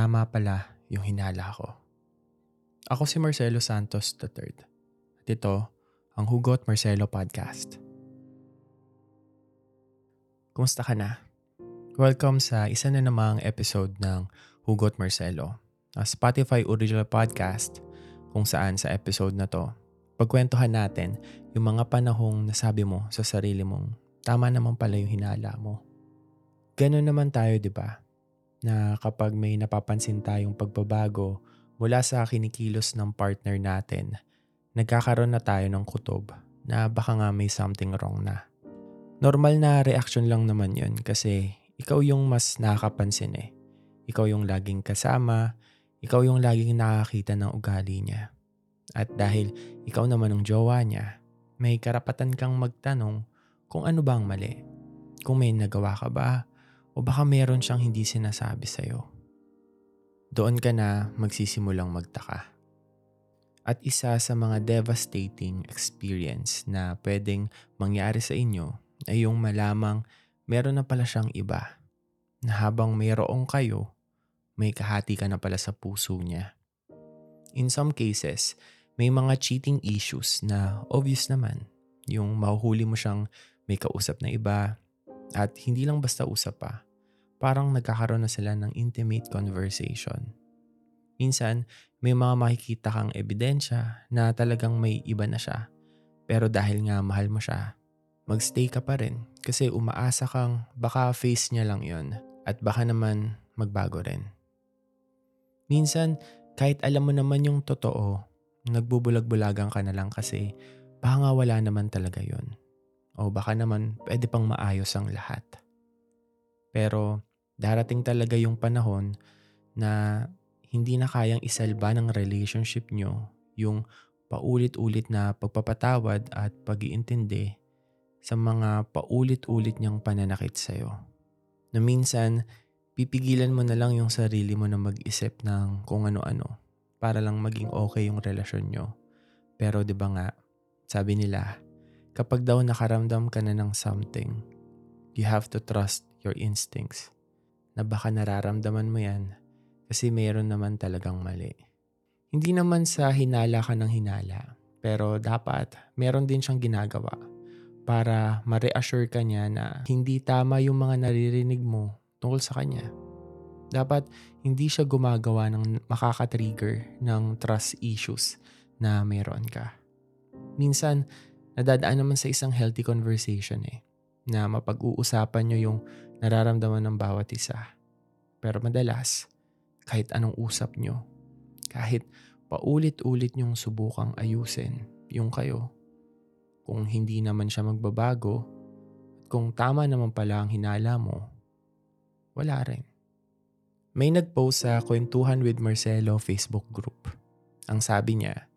tama pala yung hinala ko. Ako si Marcelo Santos III. At ito, ang Hugot Marcelo Podcast. Kumusta ka na? Welcome sa isa na namang episode ng Hugot Marcelo, a Spotify original podcast kung saan sa episode na to, pagkwentuhan natin yung mga panahong nasabi mo sa sarili mong tama naman pala yung hinala mo. Ganun naman tayo, di ba? Na kapag may napapansin tayong pagbabago mula sa kinikilos ng partner natin, nagkakaroon na tayo ng kutob na baka nga may something wrong na. Normal na reaction lang naman yun kasi ikaw yung mas nakakapansin eh. Ikaw yung laging kasama, ikaw yung laging nakakita ng ugali niya. At dahil ikaw naman ang jowa niya, may karapatan kang magtanong kung ano bang mali. Kung may nagawa ka ba o baka meron siyang hindi sinasabi sa'yo. Doon ka na magsisimulang magtaka. At isa sa mga devastating experience na pwedeng mangyari sa inyo ay yung malamang meron na pala siyang iba na habang mayroong kayo, may kahati ka na pala sa puso niya. In some cases, may mga cheating issues na obvious naman. Yung mahuhuli mo siyang may kausap na iba at hindi lang basta usap pa. Parang nagkakaroon na sila ng intimate conversation. Minsan, may mga makikita kang ebidensya na talagang may iba na siya. Pero dahil nga mahal mo siya, magstay ka pa rin kasi umaasa kang baka face niya lang yon at baka naman magbago rin. Minsan, kahit alam mo naman yung totoo, nagbubulag-bulagan ka na lang kasi baka nga wala naman talaga yon. O baka naman pwede pang maayos ang lahat. Pero darating talaga yung panahon na hindi na kayang isalba ng relationship nyo yung paulit-ulit na pagpapatawad at pag-iintindi sa mga paulit-ulit niyang pananakit sa'yo. Na minsan, pipigilan mo na lang yung sarili mo na mag-isip ng kung ano-ano para lang maging okay yung relasyon nyo. Pero 'di ba nga, sabi nila, kapag daw nakaramdam ka na ng something, you have to trust your instincts. Na baka nararamdaman mo yan kasi mayroon naman talagang mali. Hindi naman sa hinala ka ng hinala, pero dapat meron din siyang ginagawa para ma-reassure ka niya na hindi tama yung mga naririnig mo tungkol sa kanya. Dapat hindi siya gumagawa ng makaka-trigger ng trust issues na meron ka. Minsan, nadadaan naman sa isang healthy conversation eh, na mapag-uusapan nyo yung nararamdaman ng bawat isa. Pero madalas, kahit anong usap nyo, kahit paulit-ulit nyong subukang ayusin yung kayo, kung hindi naman siya magbabago, at kung tama naman pala ang hinala mo, wala rin. May nagpost sa Kwentuhan with Marcelo Facebook group. Ang sabi niya,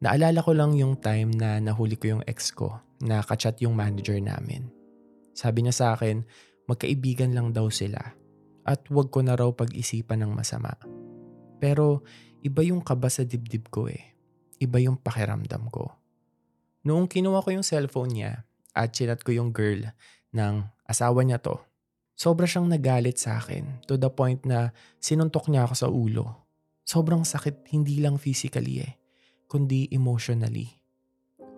Naalala ko lang yung time na nahuli ko yung ex ko na kachat yung manager namin. Sabi niya sa akin, magkaibigan lang daw sila at wag ko na raw pag-isipan ng masama. Pero iba yung kaba sa dibdib ko eh. Iba yung pakiramdam ko. Noong kinuha ko yung cellphone niya at chinat ko yung girl ng asawa niya to, sobra siyang nagalit sa akin to the point na sinuntok niya ako sa ulo. Sobrang sakit hindi lang physically eh kundi emotionally.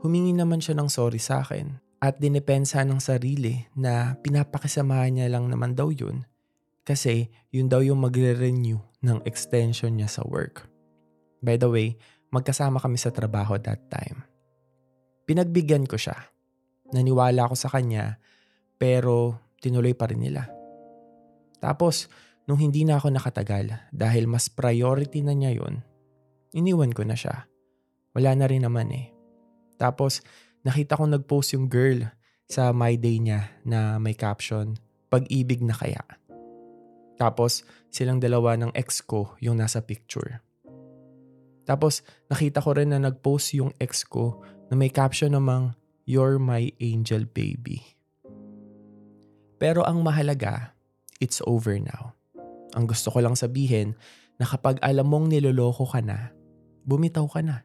Humingi naman siya ng sorry sa akin at dinepensa ng sarili na pinapakisamahan niya lang naman daw yun kasi yun daw yung magre-renew ng extension niya sa work. By the way, magkasama kami sa trabaho that time. Pinagbigyan ko siya. Naniwala ako sa kanya pero tinuloy pa rin nila. Tapos, nung hindi na ako nakatagal dahil mas priority na niya yun, iniwan ko na siya. Wala na rin naman eh. Tapos, nakita ko nag-post yung girl sa My Day niya na may caption, Pag-ibig na kaya. Tapos, silang dalawa ng ex ko yung nasa picture. Tapos, nakita ko rin na nag-post yung ex ko na may caption namang, You're my angel baby. Pero ang mahalaga, it's over now. Ang gusto ko lang sabihin na kapag alam mong niloloko ka na, bumitaw ka na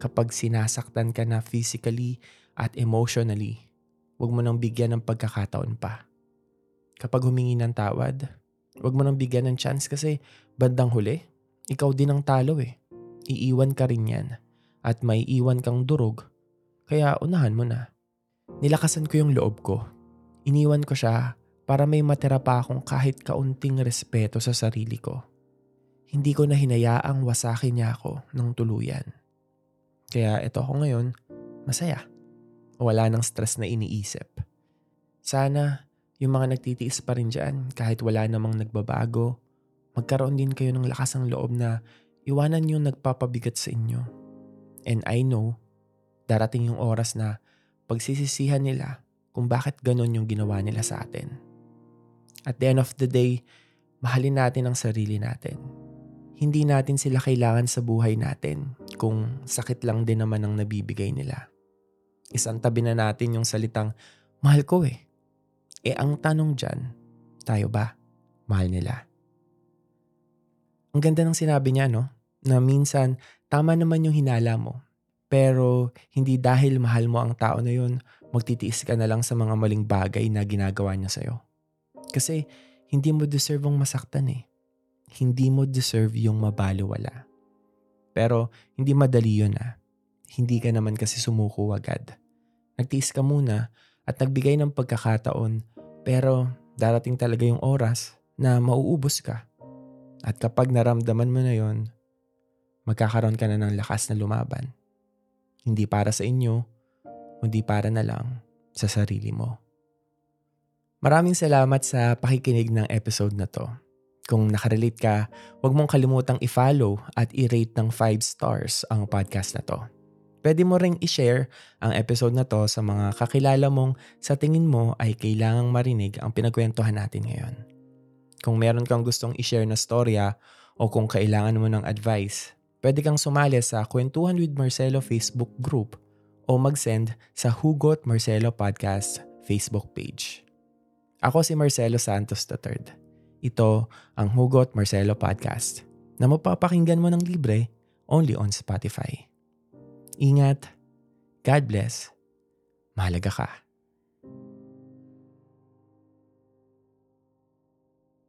kapag sinasaktan ka na physically at emotionally, huwag mo nang bigyan ng pagkakataon pa. Kapag humingi ng tawad, Huwag mo nang bigyan ng chance kasi bandang huli, ikaw din ang talo eh. Iiwan ka rin yan. At may iwan kang durog. Kaya unahan mo na. Nilakasan ko yung loob ko. Iniwan ko siya para may matira pa akong kahit kaunting respeto sa sarili ko. Hindi ko na hinayaang wasakin niya ako ng tuluyan. Kaya ito ako ngayon, masaya. Wala nang stress na iniisip. Sana yung mga nagtitiis pa rin dyan kahit wala namang nagbabago, magkaroon din kayo ng lakas ng loob na iwanan yung nagpapabigat sa inyo. And I know, darating yung oras na pagsisisihan nila kung bakit ganon yung ginawa nila sa atin. At the end of the day, mahalin natin ang sarili natin. Hindi natin sila kailangan sa buhay natin kung sakit lang din naman ang nabibigay nila. Isang tabi na natin yung salitang, mahal ko eh. Eh ang tanong dyan, tayo ba? Mahal nila. Ang ganda ng sinabi niya no, na minsan tama naman yung hinala mo. Pero hindi dahil mahal mo ang tao na yun, magtitiis ka na lang sa mga maling bagay na ginagawa niya sa'yo. Kasi hindi mo deserve ang masaktan eh. Hindi mo deserve yung mabaliwala. Pero hindi madali yun ah. Hindi ka naman kasi sumuko agad. Nagtiis ka muna at nagbigay ng pagkakataon pero darating talaga yung oras na mauubos ka. At kapag naramdaman mo na yon, magkakaroon ka na ng lakas na lumaban. Hindi para sa inyo, kundi para na lang sa sarili mo. Maraming salamat sa pakikinig ng episode na to. Kung nakarelate ka, huwag mong kalimutang i-follow at i-rate ng 5 stars ang podcast na to. Pwede mo ring i-share ang episode na to sa mga kakilala mong sa tingin mo ay kailangang marinig ang pinagkwentuhan natin ngayon. Kung meron kang gustong i-share na storya o kung kailangan mo ng advice, pwede kang sumali sa Kwentuhan with Marcelo Facebook group o mag-send sa Hugot Marcelo Podcast Facebook page. Ako si Marcelo Santos III. Ito ang Hugot Marcelo Podcast na mapapakinggan mo ng libre only on Spotify. Ingat, God bless, mahalaga ka.